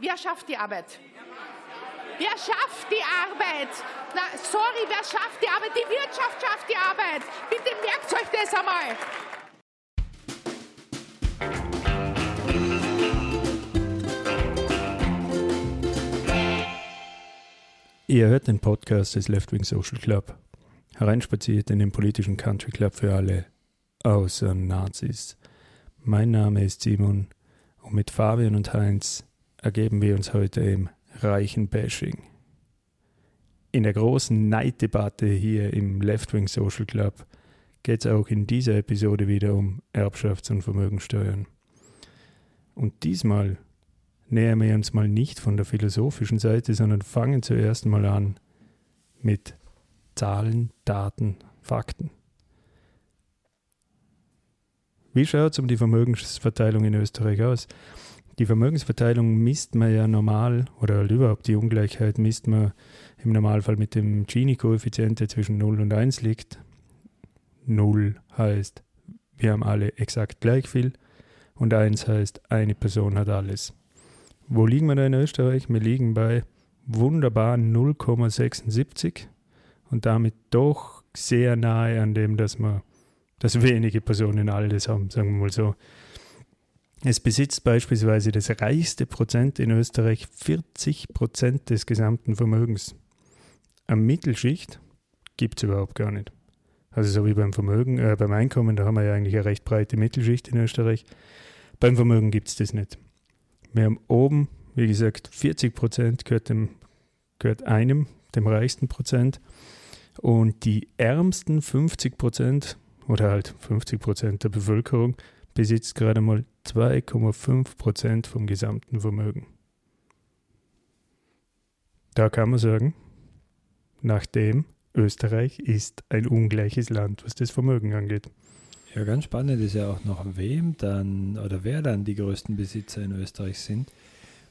Wer schafft die Arbeit? Wer schafft die Arbeit? Na, sorry, wer schafft die Arbeit? Die Wirtschaft schafft die Arbeit. Bitte merkt euch das einmal. Ihr hört den Podcast des Left Wing Social Club. Hereinspaziert in den politischen Country Club für alle, außer Nazis. Mein Name ist Simon und mit Fabian und Heinz ergeben wir uns heute im reichen Bashing. In der großen Neiddebatte hier im Left Wing Social Club geht es auch in dieser Episode wieder um Erbschafts- und Vermögensteuern. Und diesmal nähern wir uns mal nicht von der philosophischen Seite, sondern fangen zuerst mal an mit Zahlen, Daten, Fakten. Wie schaut es um die Vermögensverteilung in Österreich aus? Die Vermögensverteilung misst man ja normal oder halt überhaupt die Ungleichheit misst man im Normalfall mit dem Gini-Koeffizient, der zwischen 0 und 1 liegt. 0 heißt, wir haben alle exakt gleich viel und 1 heißt, eine Person hat alles. Wo liegen wir da in Österreich? Wir liegen bei wunderbaren 0,76 und damit doch sehr nahe an dem, dass wir, dass wenige Personen alles haben, sagen wir mal so. Es besitzt beispielsweise das reichste Prozent in Österreich 40 Prozent des gesamten Vermögens. Am Mittelschicht gibt es überhaupt gar nicht. Also so wie beim Vermögen, äh, beim Einkommen, da haben wir ja eigentlich eine recht breite Mittelschicht in Österreich. Beim Vermögen gibt es das nicht. Wir haben oben, wie gesagt, 40 Prozent gehört, gehört einem, dem reichsten Prozent. Und die ärmsten 50 Prozent oder halt 50 Prozent der Bevölkerung besitzt gerade mal 2,5 Prozent vom gesamten Vermögen. Da kann man sagen, nachdem Österreich ist ein ungleiches Land, was das Vermögen angeht. Ja, ganz spannend ist ja auch noch, wem dann oder wer dann die größten Besitzer in Österreich sind,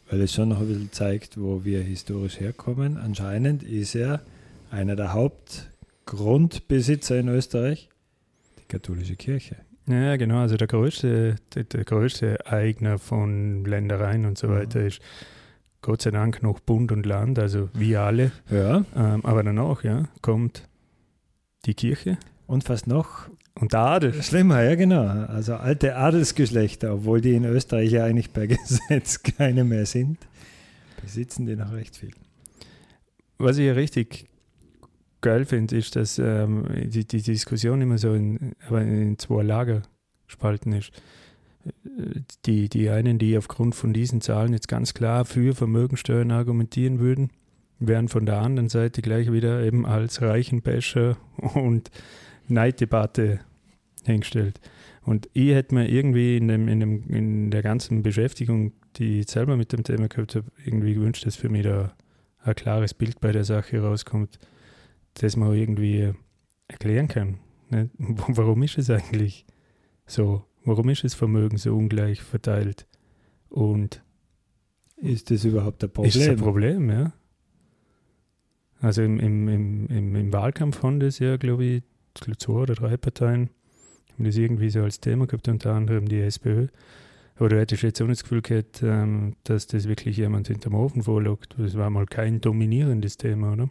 weil es schon noch ein bisschen zeigt, wo wir historisch herkommen. Anscheinend ist er einer der Hauptgrundbesitzer in Österreich, die katholische Kirche. Ja, genau. Also der größte, der, der größte Eigner von Ländereien und so mhm. weiter ist Gott sei Dank noch Bund und Land, also wir alle. Ja. Ähm, aber danach, ja, kommt die Kirche. Und fast noch. Und der Adel. Schlimmer, ja, genau. Also alte Adelsgeschlechter, obwohl die in Österreich ja eigentlich per Gesetz keine mehr sind, besitzen die noch recht viel. Was ich ja richtig geil finde, ist, dass ähm, die, die Diskussion immer so in, in zwei Lager spalten ist. Die, die einen, die aufgrund von diesen Zahlen jetzt ganz klar für Vermögensteuern argumentieren würden, werden von der anderen Seite gleich wieder eben als Reichenbäscher und Neiddebatte hingestellt. Und ich hätte mir irgendwie in, dem, in, dem, in der ganzen Beschäftigung, die ich selber mit dem Thema gehabt habe, irgendwie gewünscht, dass für mich da ein klares Bild bei der Sache rauskommt das man irgendwie erklären kann. Ne? Warum ist es eigentlich so? Warum ist das Vermögen so ungleich verteilt? Und ist das überhaupt ein Problem? Ist das ein Problem, ja. Also im, im, im, im, Wahlkampf haben das ja, glaube ich, zwei oder drei Parteien haben das irgendwie so als Thema gehabt, unter anderem die SPÖ. Oder hätte ich jetzt auch nicht das Gefühl gehabt, ähm, dass das wirklich jemand hinterm Ofen vorlockt? Das war mal kein dominierendes Thema, oder?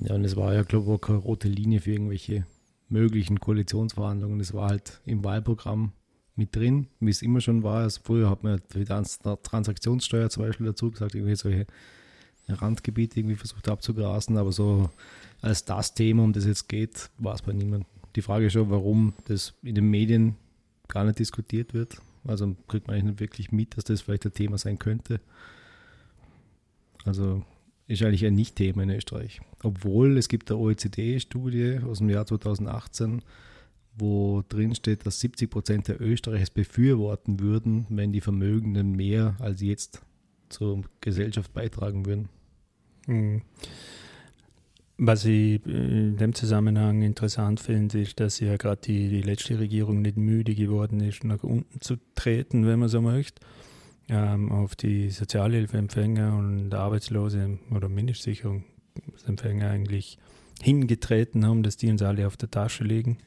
Ja, und es war ja, glaube ich, auch keine rote Linie für irgendwelche möglichen Koalitionsverhandlungen. Es war halt im Wahlprogramm mit drin, wie es immer schon war. Also früher hat man die Transaktionssteuer zum Beispiel dazu gesagt, irgendwie solche Randgebiete irgendwie versucht abzugrasen, aber so als das Thema, um das jetzt geht, war es bei niemandem. Die Frage ist schon, warum das in den Medien gar nicht diskutiert wird. Also kriegt man eigentlich nicht wirklich mit, dass das vielleicht ein Thema sein könnte. Also ist eigentlich ein Nicht-Thema in Österreich. Obwohl es gibt eine OECD-Studie aus dem Jahr 2018, wo drin steht, dass 70 Prozent der Österreicher es befürworten würden, wenn die Vermögenden mehr als jetzt zur Gesellschaft beitragen würden. Mhm. Was ich in dem Zusammenhang interessant finde, ist, dass ja gerade die, die letzte Regierung nicht müde geworden ist, nach unten zu treten, wenn man so möchte ähm, auf die Sozialhilfeempfänger und Arbeitslose oder Mindestsicherungsempfänger eigentlich hingetreten haben, dass die uns alle auf der Tasche liegen,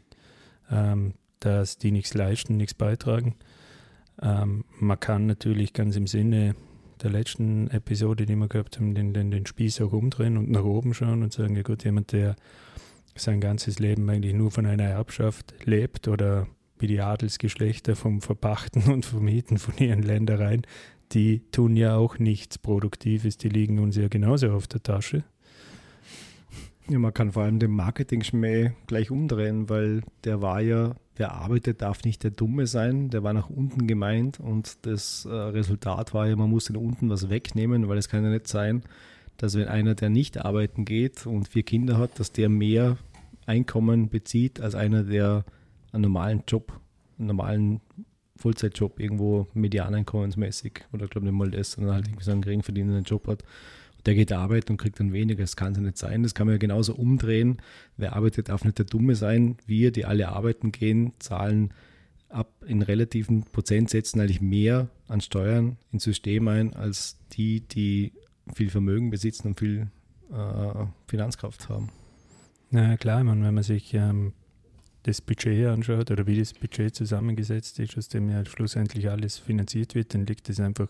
ähm, dass die nichts leisten, nichts beitragen. Ähm, man kann natürlich ganz im Sinne der letzten Episode, die wir gehabt haben, den, den, den Spieß auch umdrehen und nach oben schauen und sagen, ja gut, jemand, der sein ganzes Leben eigentlich nur von einer Erbschaft lebt oder wie die Adelsgeschlechter vom Verpachten und Vermieten von ihren Ländereien, die tun ja auch nichts Produktives, die liegen uns ja genauso auf der Tasche. Ja, man kann vor allem den Marketing-Schmäh gleich umdrehen, weil der war ja, wer arbeitet, darf nicht der Dumme sein, der war nach unten gemeint und das äh, Resultat war ja, man muss den unten was wegnehmen, weil es kann ja nicht sein, dass wenn einer, der nicht arbeiten geht und vier Kinder hat, dass der mehr Einkommen bezieht als einer, der einen normalen Job, einen normalen Vollzeitjob irgendwo medianeinkommensmäßig oder glaube nicht mal das, sondern halt irgendwie so einen gering verdienenden Job hat. der geht arbeiten und kriegt dann weniger. Das kann es ja nicht sein. Das kann man ja genauso umdrehen. Wer arbeitet, darf nicht der Dumme sein. Wir, die alle arbeiten gehen, zahlen ab in relativen Prozentsätzen eigentlich mehr an Steuern ins System ein, als die, die viel Vermögen besitzen und viel äh, Finanzkraft haben. Na klar, man, wenn man sich ähm, das Budget anschaut oder wie das Budget zusammengesetzt ist, aus dem ja schlussendlich alles finanziert wird, dann liegt es einfach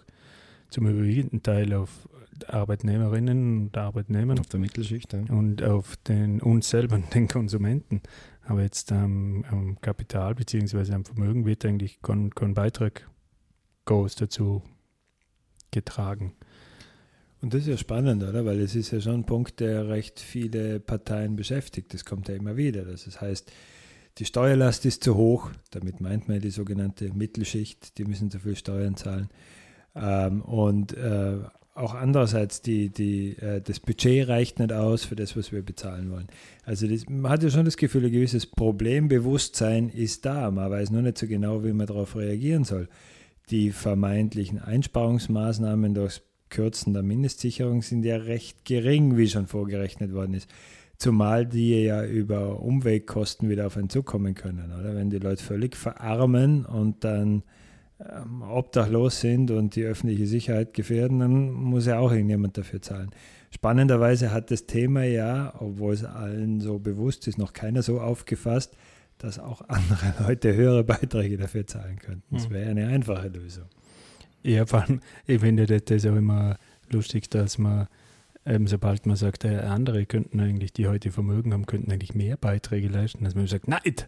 zum überwiegenden Teil auf Arbeitnehmerinnen und Arbeitnehmern. Auf der Mittelschicht. Ja. Und auf den, uns selber, den Konsumenten. Aber jetzt ähm, am Kapital bzw. am Vermögen wird eigentlich kein, kein Beitrag groß dazu getragen. Und das ist ja spannend, oder? Weil es ist ja schon ein Punkt, der recht viele Parteien beschäftigt. Das kommt ja immer wieder. Das heißt, die Steuerlast ist zu hoch. Damit meint man die sogenannte Mittelschicht. Die müssen zu viel Steuern zahlen. Ähm, und äh, auch andererseits, die, die, äh, das Budget reicht nicht aus für das, was wir bezahlen wollen. Also das, man hat ja schon das Gefühl, ein gewisses Problembewusstsein ist da. Man weiß nur nicht so genau, wie man darauf reagieren soll. Die vermeintlichen Einsparungsmaßnahmen durchs Kürzen der Mindestsicherung sind ja recht gering, wie schon vorgerechnet worden ist. Zumal die ja über Umwegkosten wieder auf einen zukommen können. Oder? Wenn die Leute völlig verarmen und dann ähm, obdachlos sind und die öffentliche Sicherheit gefährden, dann muss ja auch irgendjemand dafür zahlen. Spannenderweise hat das Thema ja, obwohl es allen so bewusst ist, noch keiner so aufgefasst, dass auch andere Leute höhere Beiträge dafür zahlen könnten. Das hm. wäre eine einfache Lösung. Ja, vor allem, ich finde das auch immer lustig, dass man, ähm, sobald man sagt, äh, andere könnten eigentlich, die heute Vermögen haben, könnten eigentlich mehr Beiträge leisten, dass man sagt, Neid!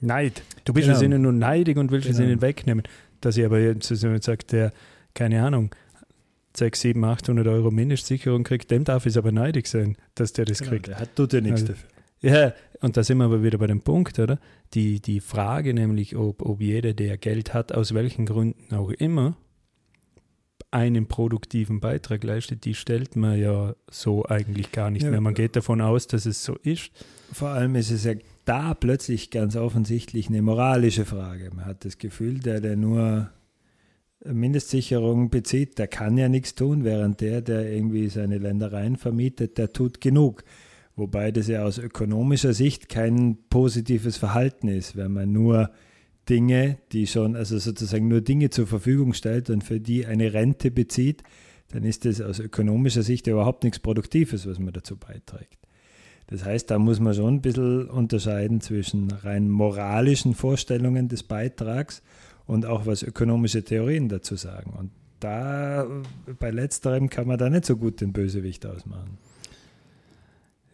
Neid! Du bist genau. es ihnen nur neidig und willst genau. es ihnen wegnehmen. Dass ich aber jetzt sagt, der, keine Ahnung, 6, 7, 800 Euro Mindestsicherung kriegt, dem darf es aber neidig sein, dass der das genau, kriegt. Der hat, tut ja nichts also, dafür. Ja, und da sind wir aber wieder bei dem Punkt, oder? Die, die Frage nämlich, ob, ob jeder, der Geld hat, aus welchen Gründen auch immer, einen produktiven Beitrag leistet, die stellt man ja so eigentlich gar nicht ja, mehr. Man geht davon aus, dass es so ist. Vor allem ist es ja da plötzlich ganz offensichtlich eine moralische Frage. Man hat das Gefühl, der, der nur Mindestsicherung bezieht, der kann ja nichts tun, während der, der irgendwie seine Ländereien vermietet, der tut genug. Wobei das ja aus ökonomischer Sicht kein positives Verhalten ist, wenn man nur Dinge, die schon, also sozusagen nur Dinge zur Verfügung stellt und für die eine Rente bezieht, dann ist das aus ökonomischer Sicht überhaupt nichts Produktives, was man dazu beiträgt. Das heißt, da muss man schon ein bisschen unterscheiden zwischen rein moralischen Vorstellungen des Beitrags und auch was ökonomische Theorien dazu sagen. Und da bei letzterem kann man da nicht so gut den Bösewicht ausmachen.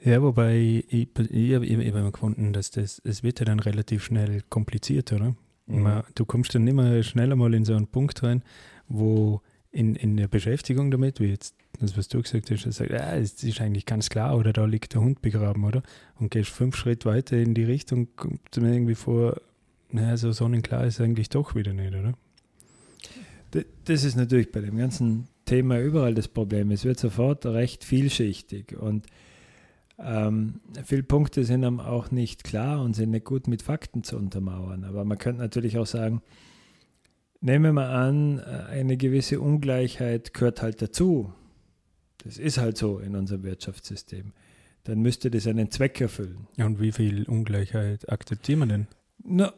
Ja, wobei ich, ich habe immer gefunden, dass das, es wird ja dann relativ schnell kompliziert, oder? Mhm. du kommst dann immer schneller mal in so einen Punkt rein, wo in, in der Beschäftigung damit, wie jetzt das, was du gesagt hast, du sagst, ah, es ist eigentlich ganz klar, oder da liegt der Hund begraben, oder? Und gehst fünf Schritte weiter in die Richtung, kommt mir irgendwie vor, naja, so sonnenklar ist eigentlich doch wieder nicht, oder? Das ist natürlich bei dem ganzen Thema überall das Problem. Es wird sofort recht vielschichtig und ähm, viele Punkte sind einem auch nicht klar und sind nicht gut mit Fakten zu untermauern. Aber man könnte natürlich auch sagen, nehmen wir an, äh, eine gewisse Ungleichheit gehört halt dazu. Das ist halt so in unserem Wirtschaftssystem. Dann müsste das einen Zweck erfüllen. Ja, und wie viel Ungleichheit akzeptieren wir denn? Na,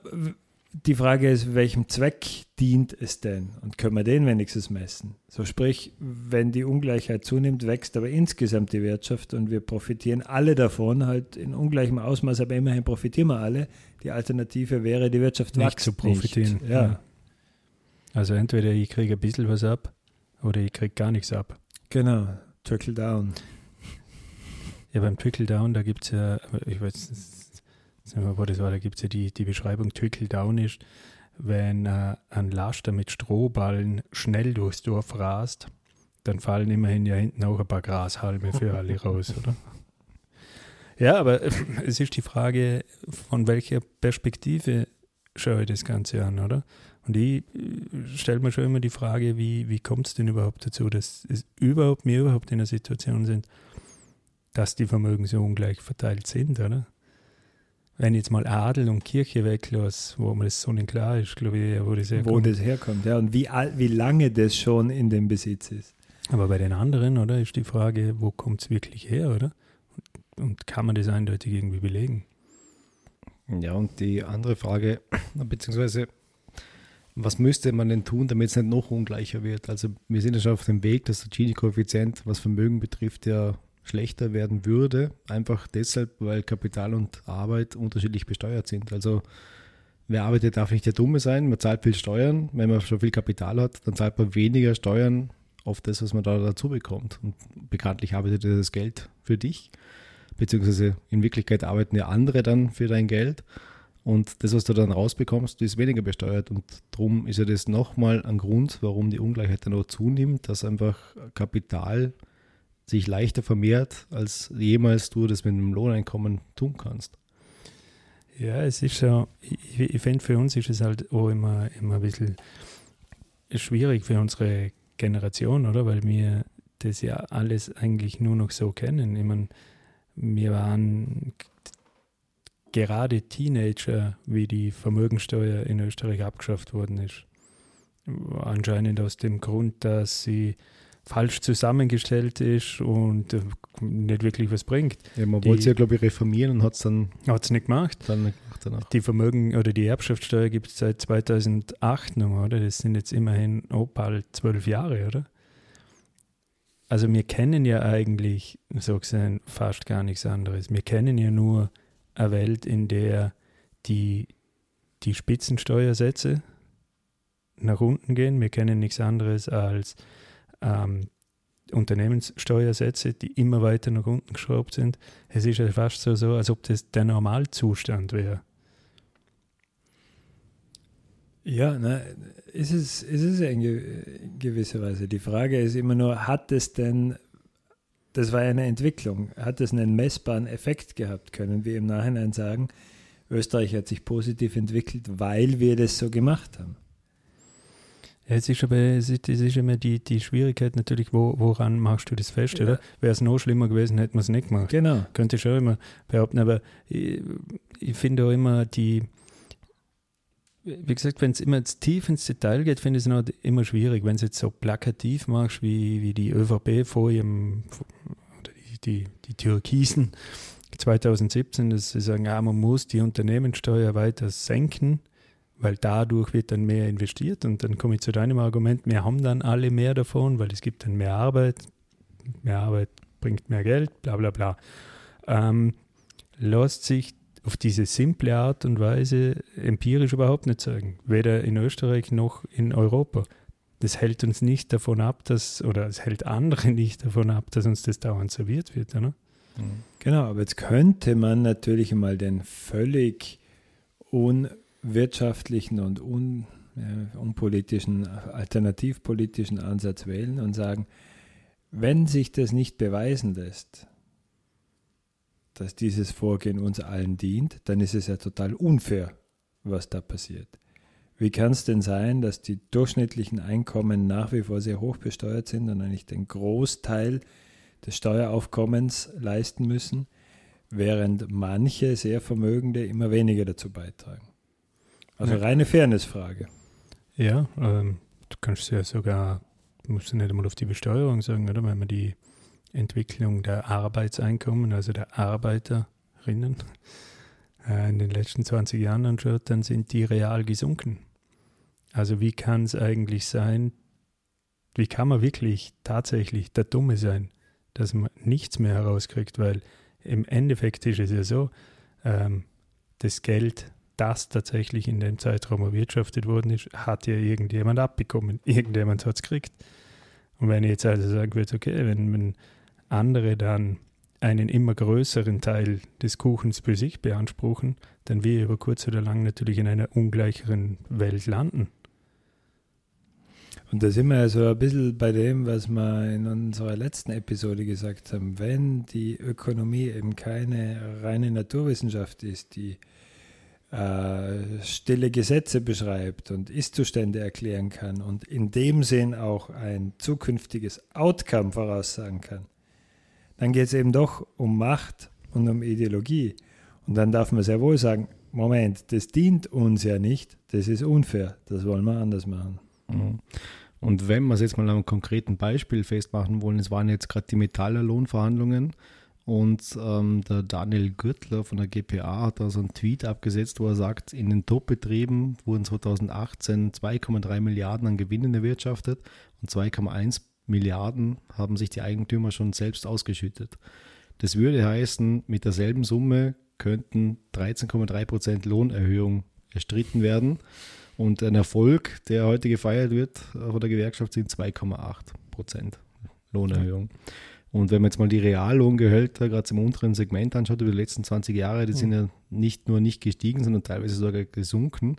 die Frage ist, welchem Zweck dient es denn? Und können wir den wenigstens messen? So sprich, wenn die Ungleichheit zunimmt, wächst aber insgesamt die Wirtschaft und wir profitieren alle davon, halt in ungleichem Ausmaß, aber immerhin profitieren wir alle. Die Alternative wäre, die Wirtschaft nicht zu profitieren. Nicht. Ja. Also entweder ich kriege ein bisschen was ab oder ich kriege gar nichts ab. Genau, Trickle Down. Ja, beim Trickle Down, da gibt es ja, ich weiß das war, da gibt es ja die, die Beschreibung, Trickle Down ist, wenn äh, ein Laster mit Strohballen schnell durchs Dorf rast, dann fallen immerhin ja hinten auch ein paar Grashalme für alle raus, oder? Ja, aber es ist die Frage, von welcher Perspektive schaue ich das Ganze an, oder? Und ich äh, stelle mir schon immer die Frage, wie, wie kommt es denn überhaupt dazu, dass es überhaupt, wir überhaupt in einer Situation sind, dass die Vermögen so ungleich verteilt sind, oder? Wenn ich jetzt mal Adel und Kirche weglasse, wo mir das so nicht klar ist, glaube ich, wo das herkommt. Wo das herkommt, ja, und wie, wie lange das schon in dem Besitz ist. Aber bei den anderen, oder, ist die Frage, wo kommt es wirklich her, oder? Und kann man das eindeutig irgendwie belegen? Ja, und die andere Frage, beziehungsweise, was müsste man denn tun, damit es nicht noch ungleicher wird? Also, wir sind ja schon auf dem Weg, dass der Gini-Koeffizient, was Vermögen betrifft, ja schlechter werden würde. Einfach deshalb, weil Kapital und Arbeit unterschiedlich besteuert sind. Also, wer arbeitet, darf nicht der Dumme sein. Man zahlt viel Steuern. Wenn man schon viel Kapital hat, dann zahlt man weniger Steuern auf das, was man da dazu bekommt. Und bekanntlich arbeitet das Geld für dich beziehungsweise in Wirklichkeit arbeiten ja andere dann für dein Geld. Und das, was du dann rausbekommst, ist weniger besteuert. Und darum ist ja das nochmal ein Grund, warum die Ungleichheit dann auch zunimmt, dass einfach Kapital sich leichter vermehrt, als jemals du das mit einem Lohneinkommen tun kannst. Ja, es ist so, ich, ich finde, für uns ist es halt auch immer, immer ein bisschen schwierig für unsere Generation, oder? Weil wir das ja alles eigentlich nur noch so kennen. Ich meine, wir waren gerade Teenager, wie die Vermögensteuer in Österreich abgeschafft worden ist. Anscheinend aus dem Grund, dass sie falsch zusammengestellt ist und nicht wirklich was bringt. Ja, man wollte sie ja, glaube ich, reformieren und hat es dann hat's nicht gemacht. Dann nicht gemacht danach. Die Vermögen oder die Erbschaftssteuer gibt es seit 2008 noch, oder? Das sind jetzt immerhin oh, bald zwölf Jahre, oder? also wir kennen ja eigentlich, so gesehen, fast gar nichts anderes. Wir kennen ja nur eine Welt, in der die, die Spitzensteuersätze nach unten gehen. Wir kennen nichts anderes als ähm, Unternehmenssteuersätze, die immer weiter nach unten geschraubt sind. Es ist ja fast so, so als ob das der Normalzustand wäre. Ja, na, ist es, ist es in gewisser Weise. Die Frage ist immer nur, hat es denn, das war ja eine Entwicklung, hat es einen messbaren Effekt gehabt? Können wir im Nachhinein sagen, Österreich hat sich positiv entwickelt, weil wir das so gemacht haben? Ja, es ist aber es ist, es ist immer die, die Schwierigkeit natürlich, wo, woran machst du das fest, ja. oder? Wäre es noch schlimmer gewesen, hätte man es nicht gemacht. Genau. Könnte ich schon immer behaupten, aber ich, ich finde auch immer die, wie gesagt, wenn es immer tief ins Detail geht, finde ich es noch immer schwierig. Wenn es jetzt so plakativ machst, wie, wie die ÖVP vor ihrem, oder die, die, die Türkisen 2017, dass sie sagen, ja, man muss die Unternehmenssteuer weiter senken, weil dadurch wird dann mehr investiert. Und dann komme ich zu deinem Argument, wir haben dann alle mehr davon, weil es gibt dann mehr Arbeit, mehr Arbeit bringt mehr Geld, bla bla bla. Ähm, lässt sich auf diese simple Art und Weise empirisch überhaupt nicht sagen. Weder in Österreich noch in Europa. Das hält uns nicht davon ab, dass, oder es hält andere nicht davon ab, dass uns das dauernd serviert wird, oder? Mhm. Genau, aber jetzt könnte man natürlich mal den völlig unwirtschaftlichen und un, ja, unpolitischen, alternativpolitischen Ansatz wählen und sagen, wenn sich das nicht beweisen lässt, dass dieses Vorgehen uns allen dient, dann ist es ja total unfair, was da passiert. Wie kann es denn sein, dass die durchschnittlichen Einkommen nach wie vor sehr hoch besteuert sind und eigentlich den Großteil des Steueraufkommens leisten müssen, während manche sehr Vermögende immer weniger dazu beitragen? Also reine Fairnessfrage. Ja, ähm, du kannst ja sogar, musst du nicht einmal auf die Besteuerung sagen, oder? Wenn man die Entwicklung der Arbeitseinkommen, also der Arbeiterinnen, äh, in den letzten 20 Jahren anschaut, dann sind die real gesunken. Also wie kann es eigentlich sein, wie kann man wirklich tatsächlich der Dumme sein, dass man nichts mehr herauskriegt, weil im Endeffekt ist es ja so, ähm, das Geld, das tatsächlich in dem Zeitraum erwirtschaftet worden ist, hat ja irgendjemand abbekommen. Irgendjemand hat es gekriegt. Und wenn ich jetzt also sagen würde, okay, wenn, wenn andere dann einen immer größeren Teil des Kuchens für sich beanspruchen, dann wir über kurz oder lang natürlich in einer ungleicheren Welt landen. Und da sind wir ja so ein bisschen bei dem, was wir in unserer letzten Episode gesagt haben. Wenn die Ökonomie eben keine reine Naturwissenschaft ist, die äh, stille Gesetze beschreibt und Ist-Zustände erklären kann und in dem Sinn auch ein zukünftiges Outcome voraussagen kann, dann geht es eben doch um Macht und um Ideologie. Und dann darf man sehr wohl sagen, Moment, das dient uns ja nicht, das ist unfair, das wollen wir anders machen. Mhm. Und wenn wir es jetzt mal an einem konkreten Beispiel festmachen wollen, es waren jetzt gerade die Metaller Lohnverhandlungen und ähm, der Daniel Gürtler von der GPA hat da so einen Tweet abgesetzt, wo er sagt, in den Top-Betrieben wurden 2018 2,3 Milliarden an Gewinnen erwirtschaftet und 2,1 Milliarden haben sich die Eigentümer schon selbst ausgeschüttet. Das würde heißen, mit derselben Summe könnten 13,3 Prozent Lohnerhöhung erstritten werden. Und ein Erfolg, der heute gefeiert wird von der Gewerkschaft, sind 2,8 Prozent Lohnerhöhung. Und wenn man jetzt mal die Reallohngehälter gerade im unteren Segment anschaut über die letzten 20 Jahre, die mhm. sind ja nicht nur nicht gestiegen, sondern teilweise sogar gesunken.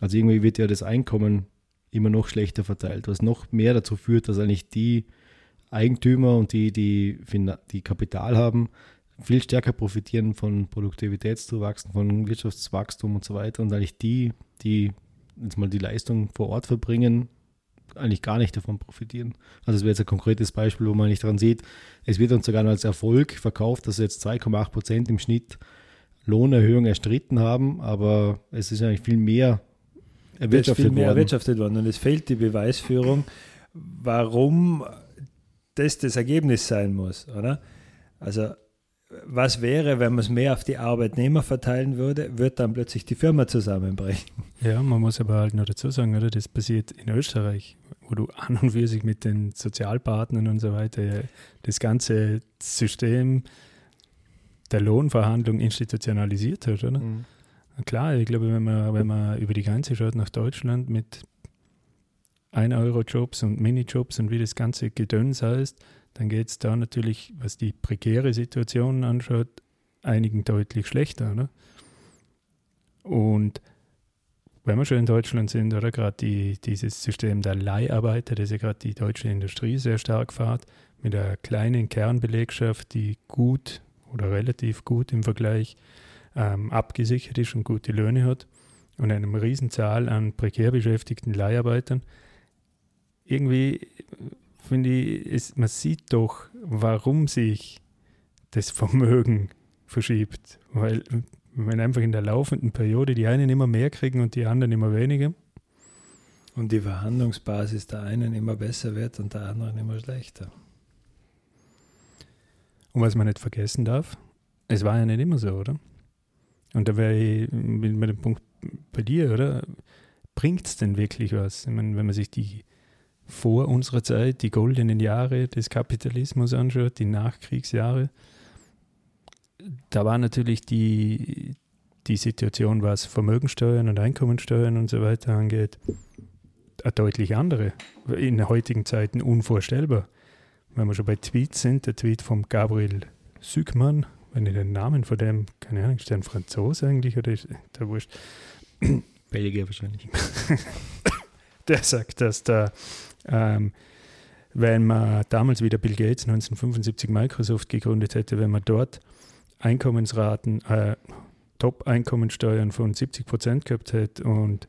Also irgendwie wird ja das Einkommen immer noch schlechter verteilt, was noch mehr dazu führt, dass eigentlich die Eigentümer und die, die, die Kapital haben, viel stärker profitieren von Produktivitätszuwachsen, von Wirtschaftswachstum und so weiter und eigentlich die, die jetzt mal die Leistung vor Ort verbringen, eigentlich gar nicht davon profitieren. Also das wäre jetzt ein konkretes Beispiel, wo man nicht dran sieht, es wird uns sogar als Erfolg verkauft, dass jetzt 2,8 Prozent im Schnitt Lohnerhöhung erstritten haben, aber es ist eigentlich viel mehr erwirtschaftet viel mehr worden. erwirtschaftet worden. Und es fehlt die Beweisführung, warum das das Ergebnis sein muss, oder? Also was wäre, wenn man es mehr auf die Arbeitnehmer verteilen würde, wird dann plötzlich die Firma zusammenbrechen. Ja, man muss aber halt noch dazu sagen, oder? Das passiert in Österreich, wo du an und für sich mit den Sozialpartnern und so weiter das ganze System der Lohnverhandlung institutionalisiert hat, oder? Mhm. Klar, ich glaube, wenn man, wenn man über die Grenze schaut nach Deutschland mit 1-Euro-Jobs und Minijobs und wie das ganze Gedöns heißt, dann geht es da natürlich, was die prekäre Situation anschaut, einigen deutlich schlechter. Oder? Und wenn wir schon in Deutschland sind, oder gerade die, dieses System der Leiharbeiter, das ja gerade die deutsche Industrie sehr stark fährt, mit einer kleinen Kernbelegschaft, die gut oder relativ gut im Vergleich ähm, abgesichert ist und gute Löhne hat und einem Riesenzahl an prekär beschäftigten Leiharbeitern, irgendwie finde ich, ist, man sieht doch, warum sich das Vermögen verschiebt. Weil wenn einfach in der laufenden Periode die einen immer mehr kriegen und die anderen immer weniger. Und die Verhandlungsbasis der einen immer besser wird und der anderen immer schlechter. Und was man nicht vergessen darf, es war ja nicht immer so, oder? Und da wäre ich mit dem Punkt bei dir, oder? Bringt es denn wirklich was? Ich meine, wenn man sich die vor unserer Zeit, die goldenen Jahre des Kapitalismus anschaut, die Nachkriegsjahre, da war natürlich die, die Situation, was Vermögensteuern und Einkommensteuern und so weiter angeht, eine deutlich andere. In heutigen Zeiten unvorstellbar. Wenn wir schon bei Tweets sind, der Tweet von Gabriel Sügmann, wenn ich den Namen von dem, keine Ahnung, ist der ein Franzose eigentlich oder ist der wurscht? Belgier wahrscheinlich. der sagt, dass da ähm, wenn man damals wieder Bill Gates 1975 Microsoft gegründet hätte, wenn man dort Einkommensraten, äh, Top-Einkommensteuern von 70 Prozent gehabt hätte und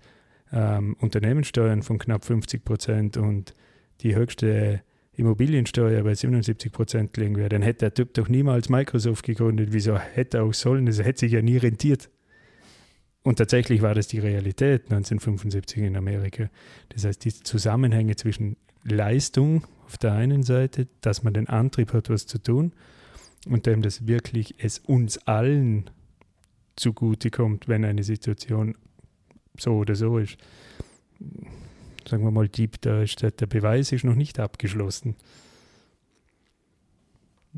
ähm, Unternehmenssteuern von knapp 50 Prozent und die höchste Immobiliensteuer bei 77 Prozent liegen wäre, dann hätte der Typ doch niemals Microsoft gegründet. Wieso hätte er auch sollen? Das hätte sich ja nie rentiert. Und tatsächlich war das die Realität 1975 in Amerika. Das heißt, die Zusammenhänge zwischen Leistung auf der einen Seite, dass man den Antrieb hat, was zu tun, und dem, dass wirklich es uns allen zugute kommt, wenn eine Situation so oder so ist. Sagen wir mal, die, da ist der Beweis ist noch nicht abgeschlossen.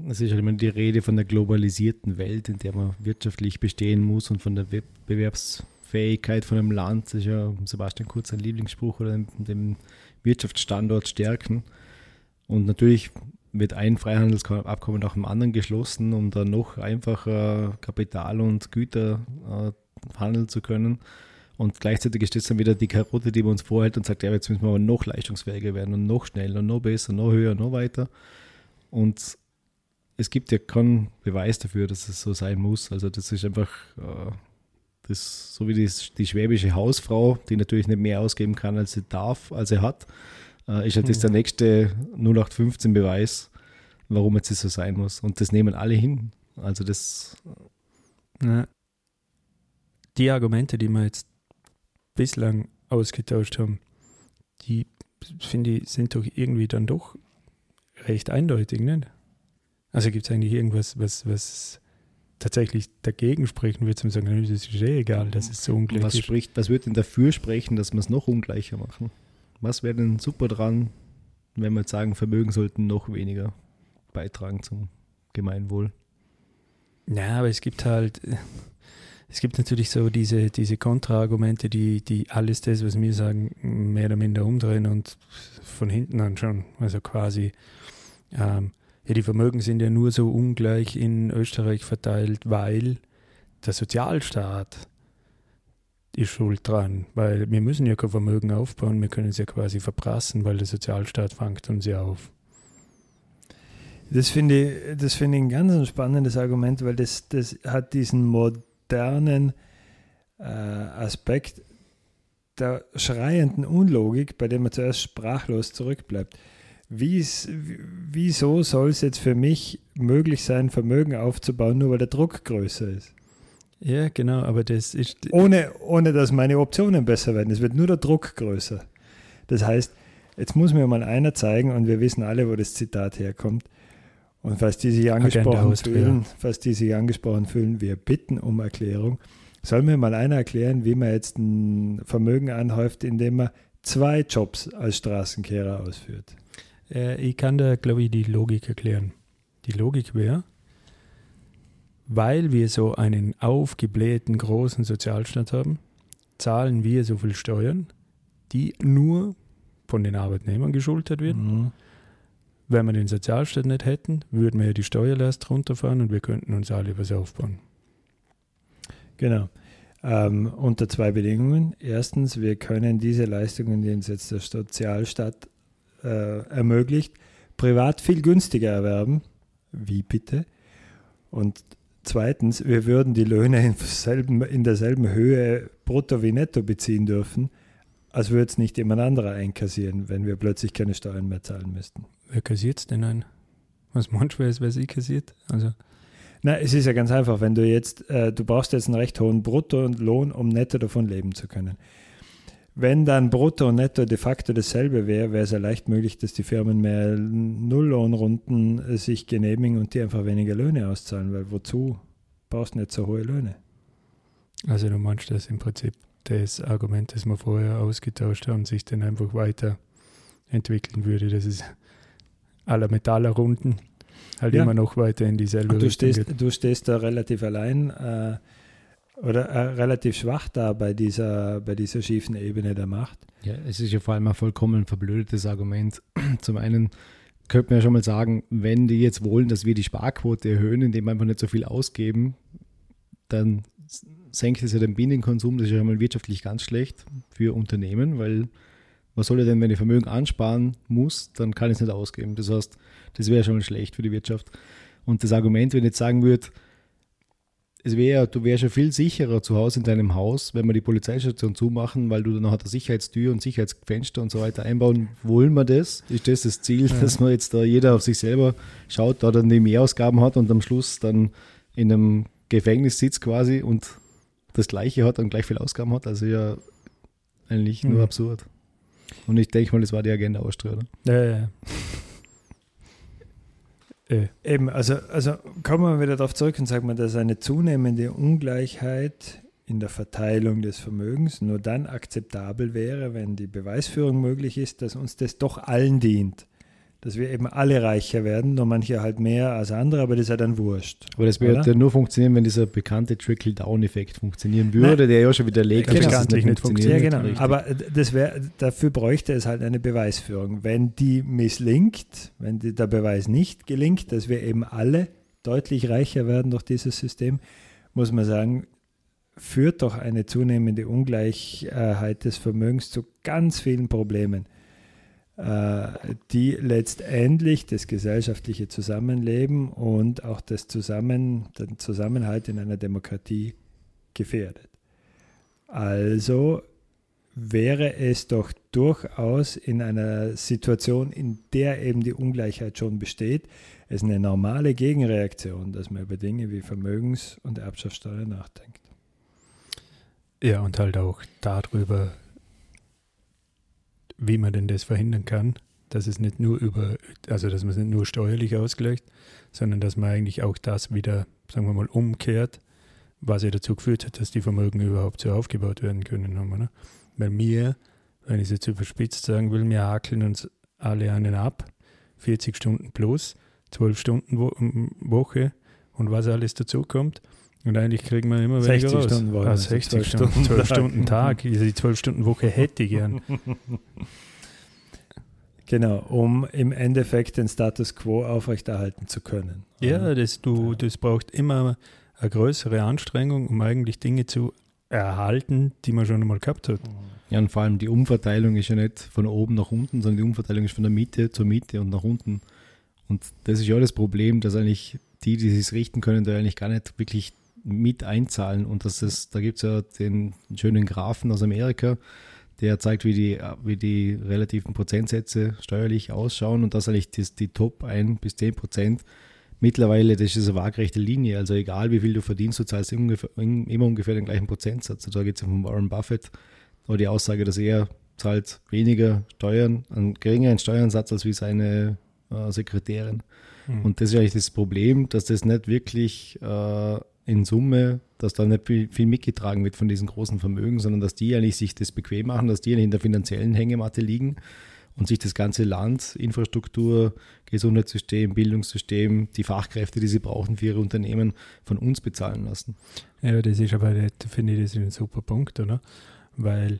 Es ist halt immer die Rede von der globalisierten Welt, in der man wirtschaftlich bestehen muss und von der Wettbewerbsfähigkeit von einem Land. Das ist ja Sebastian Kurz ein Lieblingsspruch oder dem Wirtschaftsstandort stärken. Und natürlich wird ein Freihandelsabkommen nach dem anderen geschlossen, um dann noch einfacher Kapital und Güter äh, handeln zu können. Und gleichzeitig ist das dann wieder die Karotte, die man uns vorhält und sagt, ja, jetzt müssen wir aber noch leistungsfähiger werden und noch schneller, und noch besser, noch höher, noch weiter. Und es gibt ja keinen Beweis dafür, dass es so sein muss. Also das ist einfach äh, das, so wie die, die schwäbische Hausfrau, die natürlich nicht mehr ausgeben kann, als sie darf, als sie hat, äh, ist halt das der nächste 0815 Beweis, warum jetzt so sein muss. Und das nehmen alle hin. Also das. Ja. Die Argumente, die wir jetzt bislang ausgetauscht haben, die finde ich, sind doch irgendwie dann doch recht eindeutig, nicht? Also gibt es eigentlich irgendwas, was, was tatsächlich dagegen sprechen würde, zum sagen, das ist eh egal, das ist so ungleich was Spricht, was würde denn dafür sprechen, dass wir es noch ungleicher machen? Was wäre denn super dran, wenn wir jetzt sagen, Vermögen sollten noch weniger beitragen zum Gemeinwohl? Ja, aber es gibt halt, es gibt natürlich so diese, diese Kontraargumente, die, die alles das, was wir sagen, mehr oder minder umdrehen und von hinten anschauen. Also quasi, ähm, ja, die Vermögen sind ja nur so ungleich in Österreich verteilt, weil der Sozialstaat ist schuld dran, weil wir müssen ja kein Vermögen aufbauen, wir können es ja quasi verprassen, weil der Sozialstaat fängt uns ja auf. Das finde ich, das finde ich ein ganz spannendes Argument, weil das, das hat diesen modernen äh, Aspekt der schreienden Unlogik, bei dem man zuerst sprachlos zurückbleibt. Wie's, wieso soll es jetzt für mich möglich sein, Vermögen aufzubauen, nur weil der Druck größer ist? Ja, genau, aber das ist. Ohne, ohne dass meine Optionen besser werden. Es wird nur der Druck größer. Das heißt, jetzt muss mir mal einer zeigen, und wir wissen alle, wo das Zitat herkommt. Und falls die sich angesprochen fühlen, falls die sich angesprochen fühlen, wir bitten um Erklärung. Soll mir mal einer erklären, wie man jetzt ein Vermögen anhäuft, indem man zwei Jobs als Straßenkehrer ausführt? Äh, ich kann da, glaube ich, die Logik erklären. Die Logik wäre, weil wir so einen aufgeblähten großen Sozialstaat haben, zahlen wir so viel Steuern, die nur von den Arbeitnehmern geschultert werden. Mhm. Wenn wir den Sozialstaat nicht hätten, würden wir ja die Steuerlast runterfahren und wir könnten uns alle was aufbauen. Genau. Ähm, unter zwei Bedingungen. Erstens, wir können diese Leistungen, die uns jetzt der Sozialstaat äh, ermöglicht, privat viel günstiger erwerben. Wie bitte? Und zweitens, wir würden die Löhne in, selben, in derselben Höhe brutto wie netto beziehen dürfen, als würde es nicht jemand anderer einkassieren, wenn wir plötzlich keine Steuern mehr zahlen müssten. Wer kassiert es denn ein? Was meinst du, wer sie kassiert? Also na, es ist ja ganz einfach, wenn du jetzt, äh, du brauchst jetzt einen recht hohen Bruttolohn, um netto davon leben zu können. Wenn dann Brutto und Netto de facto dasselbe wäre, wäre es ja leicht möglich, dass die Firmen mehr Nulllohnrunden äh, sich genehmigen und die einfach weniger Löhne auszahlen, weil wozu brauchst du nicht so hohe Löhne? Also du meinst, dass im Prinzip das Argument, das wir vorher ausgetauscht haben, sich dann einfach weiterentwickeln würde, dass es aller Metallerrunden halt ja. immer noch weiter in dieselbe du Richtung stehst, geht. Du stehst da relativ allein. Äh, oder äh, relativ schwach da bei dieser, bei dieser schiefen Ebene der Macht. Ja, es ist ja vor allem ein vollkommen verblödetes Argument. Zum einen könnte man ja schon mal sagen, wenn die jetzt wollen, dass wir die Sparquote erhöhen, indem wir einfach nicht so viel ausgeben, dann senkt es ja den Binnenkonsum. Das ist ja schon mal wirtschaftlich ganz schlecht für Unternehmen, weil was soll er denn, wenn ich Vermögen ansparen muss, dann kann ich es nicht ausgeben. Das heißt, das wäre schon mal schlecht für die Wirtschaft. Und das Argument, wenn ich jetzt sagen würde, es wäre, du wärst ja viel sicherer zu Hause in deinem Haus, wenn wir die Polizeistation zumachen, weil du dann noch eine Sicherheitstür und Sicherheitsfenster und so weiter einbauen. Wollen wir das? Ist das das Ziel, ja. dass man jetzt da jeder auf sich selber schaut, da dann die Mehrausgaben hat und am Schluss dann in einem Gefängnis sitzt quasi und das Gleiche hat und gleich viel Ausgaben hat? Also ja, eigentlich nur mhm. absurd. Und ich denke mal, das war die Agenda Austria, oder? Ja, ja. Äh, eben, also, also kommen wir wieder darauf zurück und sagen wir, dass eine zunehmende Ungleichheit in der Verteilung des Vermögens nur dann akzeptabel wäre, wenn die Beweisführung möglich ist, dass uns das doch allen dient. Dass wir eben alle reicher werden, nur manche halt mehr als andere, aber das ist ja dann wurscht. Aber das würde ja nur funktionieren, wenn dieser bekannte Trickle-Down-Effekt funktionieren würde, Nein. der ja schon widerlegt genau. dass das nicht funktioniert. Ja, genau. Aber das wär, dafür bräuchte es halt eine Beweisführung. Wenn die misslingt, wenn die, der Beweis nicht gelingt, dass wir eben alle deutlich reicher werden durch dieses System, muss man sagen, führt doch eine zunehmende Ungleichheit des Vermögens zu ganz vielen Problemen. Äh, die letztendlich das gesellschaftliche Zusammenleben und auch das Zusammen, den Zusammenhalt in einer Demokratie gefährdet. Also wäre es doch durchaus in einer Situation, in der eben die Ungleichheit schon besteht, es eine normale Gegenreaktion, dass man über Dinge wie Vermögens- und Erbschaftssteuer nachdenkt. Ja, und halt auch darüber, wie man denn das verhindern kann, dass es nicht nur über, also dass man es nicht nur steuerlich ausgleicht, sondern dass man eigentlich auch das wieder, sagen wir mal, umkehrt, was ja dazu geführt hat, dass die Vermögen überhaupt so aufgebaut werden können. Haben, ne? Weil wir, wenn ich es jetzt überspitzt sagen will, wir hakeln uns alle einen ab, 40 Stunden plus, 12 Stunden Wo Woche und was alles dazu kommt. Und eigentlich kriegen wir immer weniger 60 raus. Stunden Woche. Ah, 60 Stunden, 12 Stunden Tag. Also die 12 Stunden Woche hätte ich gern. Genau, um im Endeffekt den Status quo aufrechterhalten zu können. Ja, das, du, das braucht immer eine größere Anstrengung, um eigentlich Dinge zu erhalten, die man schon einmal gehabt hat. Ja, und vor allem die Umverteilung ist ja nicht von oben nach unten, sondern die Umverteilung ist von der Mitte zur Mitte und nach unten. Und das ist ja das Problem, dass eigentlich die, die sich richten können, da eigentlich gar nicht wirklich mit einzahlen. Und das ist, da gibt es ja den schönen Graphen aus Amerika, der zeigt, wie die, wie die relativen Prozentsätze steuerlich ausschauen und das eigentlich das, die Top 1 bis 10 Prozent. Mittlerweile, das ist eine waagrechte Linie, also egal wie viel du verdienst, du zahlst immer ungefähr, immer ungefähr den gleichen Prozentsatz. Also da geht es ja von Warren Buffett, aber die Aussage, dass er zahlt weniger Steuern, einen geringeren Steuernsatz als wie seine äh, Sekretärin. Mhm. Und das ist eigentlich das Problem, dass das nicht wirklich äh, in Summe, dass da nicht viel, mitgetragen wird von diesen großen Vermögen, sondern dass die eigentlich sich das bequem machen, dass die in der finanziellen Hängematte liegen und sich das ganze Land, Infrastruktur, Gesundheitssystem, Bildungssystem, die Fachkräfte, die sie brauchen für ihre Unternehmen, von uns bezahlen lassen. Ja, das ist aber, finde ich, das ist ein super Punkt, oder? Weil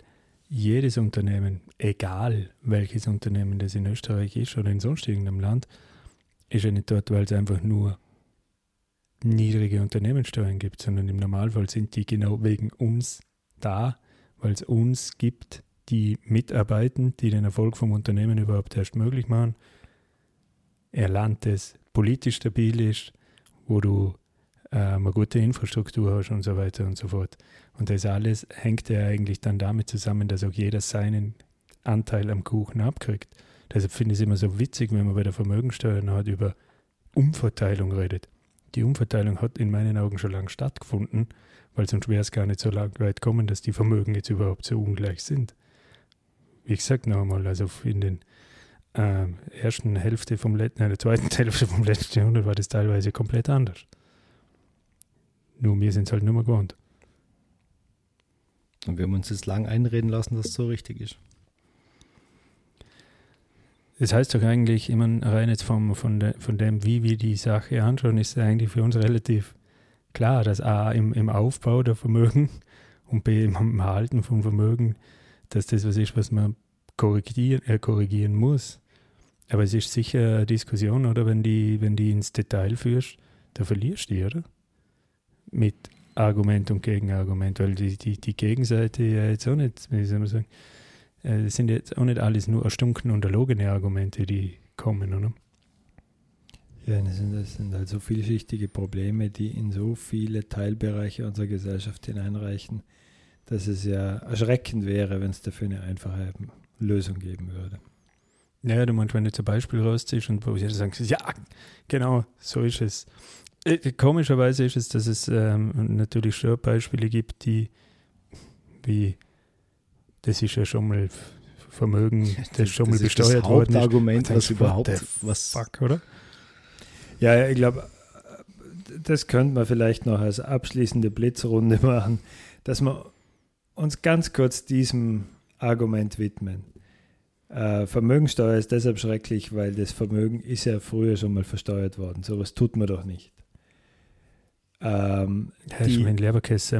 jedes Unternehmen, egal welches Unternehmen das in Österreich ist oder in sonst irgendeinem Land, ist ja nicht dort, weil es einfach nur niedrige Unternehmenssteuern gibt, sondern im Normalfall sind die genau wegen uns da, weil es uns gibt, die mitarbeiten, die den Erfolg vom Unternehmen überhaupt erst möglich machen. Ein Land, das politisch stabil ist, wo du äh, eine gute Infrastruktur hast und so weiter und so fort. Und das alles hängt ja eigentlich dann damit zusammen, dass auch jeder seinen Anteil am Kuchen abkriegt. Deshalb finde ich es immer so witzig, wenn man bei der Vermögensteuer halt über Umverteilung redet die Umverteilung hat in meinen Augen schon lange stattgefunden, weil sonst wäre es gar nicht so weit kommen, dass die Vermögen jetzt überhaupt so ungleich sind. Wie gesagt, noch einmal, also in den äh, ersten Hälfte vom letzten, der zweiten Hälfte vom letzten Jahrhundert war das teilweise komplett anders. Nur wir sind es halt nur mal gewohnt. Und wir haben uns jetzt lang einreden lassen, dass es so richtig ist. Das heißt doch eigentlich, immer rein jetzt vom, von, de, von dem, wie wir die Sache anschauen, ist eigentlich für uns relativ klar, dass A im, im Aufbau der Vermögen und B im Erhalten von Vermögen, dass das was ist, was man korrigieren, äh, korrigieren muss. Aber es ist sicher eine Diskussion, oder? Wenn die, wenn die ins Detail führst, da verlierst du die, oder? Mit Argument und Gegenargument, weil die, die, die Gegenseite ja jetzt auch nicht, wie soll man sagen, äh, das sind jetzt auch nicht alles nur erstunken und erlogene Argumente, die kommen, oder? Ja, das sind, das sind halt so vielschichtige Probleme, die in so viele Teilbereiche unserer Gesellschaft hineinreichen, dass es ja erschreckend wäre, wenn es dafür eine einfache Lösung geben würde. Ja, du meinst, wenn du zum Beispiel rausziehst und wo sie sagen, ja, genau, so ist es. Äh, komischerweise ist es, dass es ähm, natürlich schon Beispiele gibt, die wie das ist ja schon mal Vermögen, das ist schon das mal besteuert worden. Das Hauptargument, was überhaupt was. Fuck, oder? Ja, ich glaube, das könnte man vielleicht noch als abschließende Blitzrunde machen, dass wir uns ganz kurz diesem Argument widmen. Äh, Vermögensteuer ist deshalb schrecklich, weil das Vermögen ist ja früher schon mal versteuert worden. Sowas tut man doch nicht. Ähm, Hast du mein Leberkäse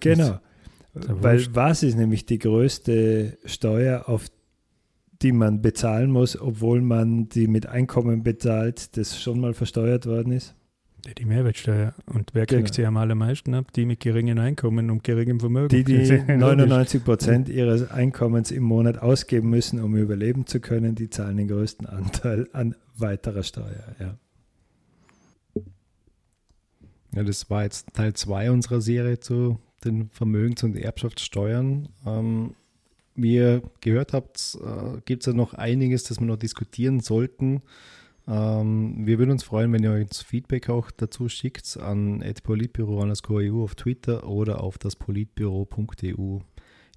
Genau. Weil was ist nämlich die größte Steuer, auf die man bezahlen muss, obwohl man die mit Einkommen bezahlt, das schon mal versteuert worden ist? Die Mehrwertsteuer. Und wer kriegt genau. sie am allermeisten ab? Die mit geringem Einkommen und geringem Vermögen. Die, die 99 Prozent ihres Einkommens im Monat ausgeben müssen, um überleben zu können, die zahlen den größten Anteil an weiterer Steuer. Ja. Ja, das war jetzt Teil 2 unserer Serie zu den Vermögens- und Erbschaftssteuern. Ähm, wie ihr gehört habt, äh, gibt es ja noch einiges, das wir noch diskutieren sollten. Ähm, wir würden uns freuen, wenn ihr uns Feedback auch dazu schickt an politbüro.eu auf Twitter oder auf das politbüro.eu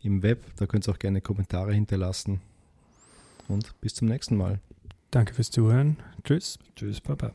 im Web. Da könnt ihr auch gerne Kommentare hinterlassen. Und bis zum nächsten Mal. Danke fürs Zuhören. Tschüss. Tschüss, Papa.